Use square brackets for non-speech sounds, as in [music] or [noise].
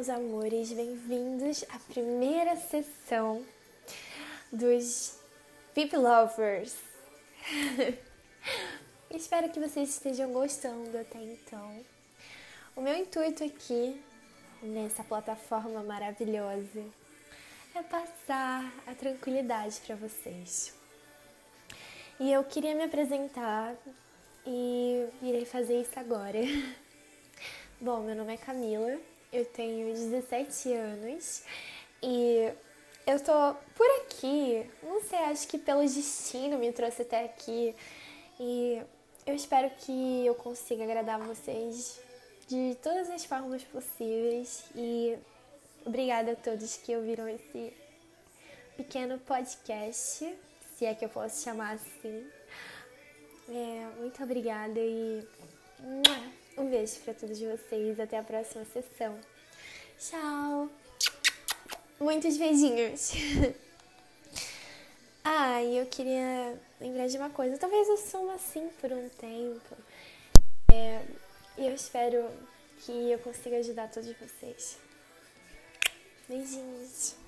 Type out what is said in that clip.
meus amores, bem-vindos à primeira sessão dos VIP Lovers. [laughs] Espero que vocês estejam gostando até então. O meu intuito aqui, nessa plataforma maravilhosa, é passar a tranquilidade para vocês. E eu queria me apresentar e irei fazer isso agora. [laughs] Bom, meu nome é Camila, eu tenho 17 anos e eu tô por aqui, não sei, acho que pelo destino me trouxe até aqui e eu espero que eu consiga agradar vocês de todas as formas possíveis e obrigada a todos que ouviram esse pequeno podcast, se é que eu posso chamar assim. É, muito obrigada e um beijo para todos vocês. Até a próxima sessão. Tchau! Muitos beijinhos! [laughs] ah, e eu queria lembrar de uma coisa. Talvez eu suma assim por um tempo. É, e eu espero que eu consiga ajudar todos vocês. Beijinhos!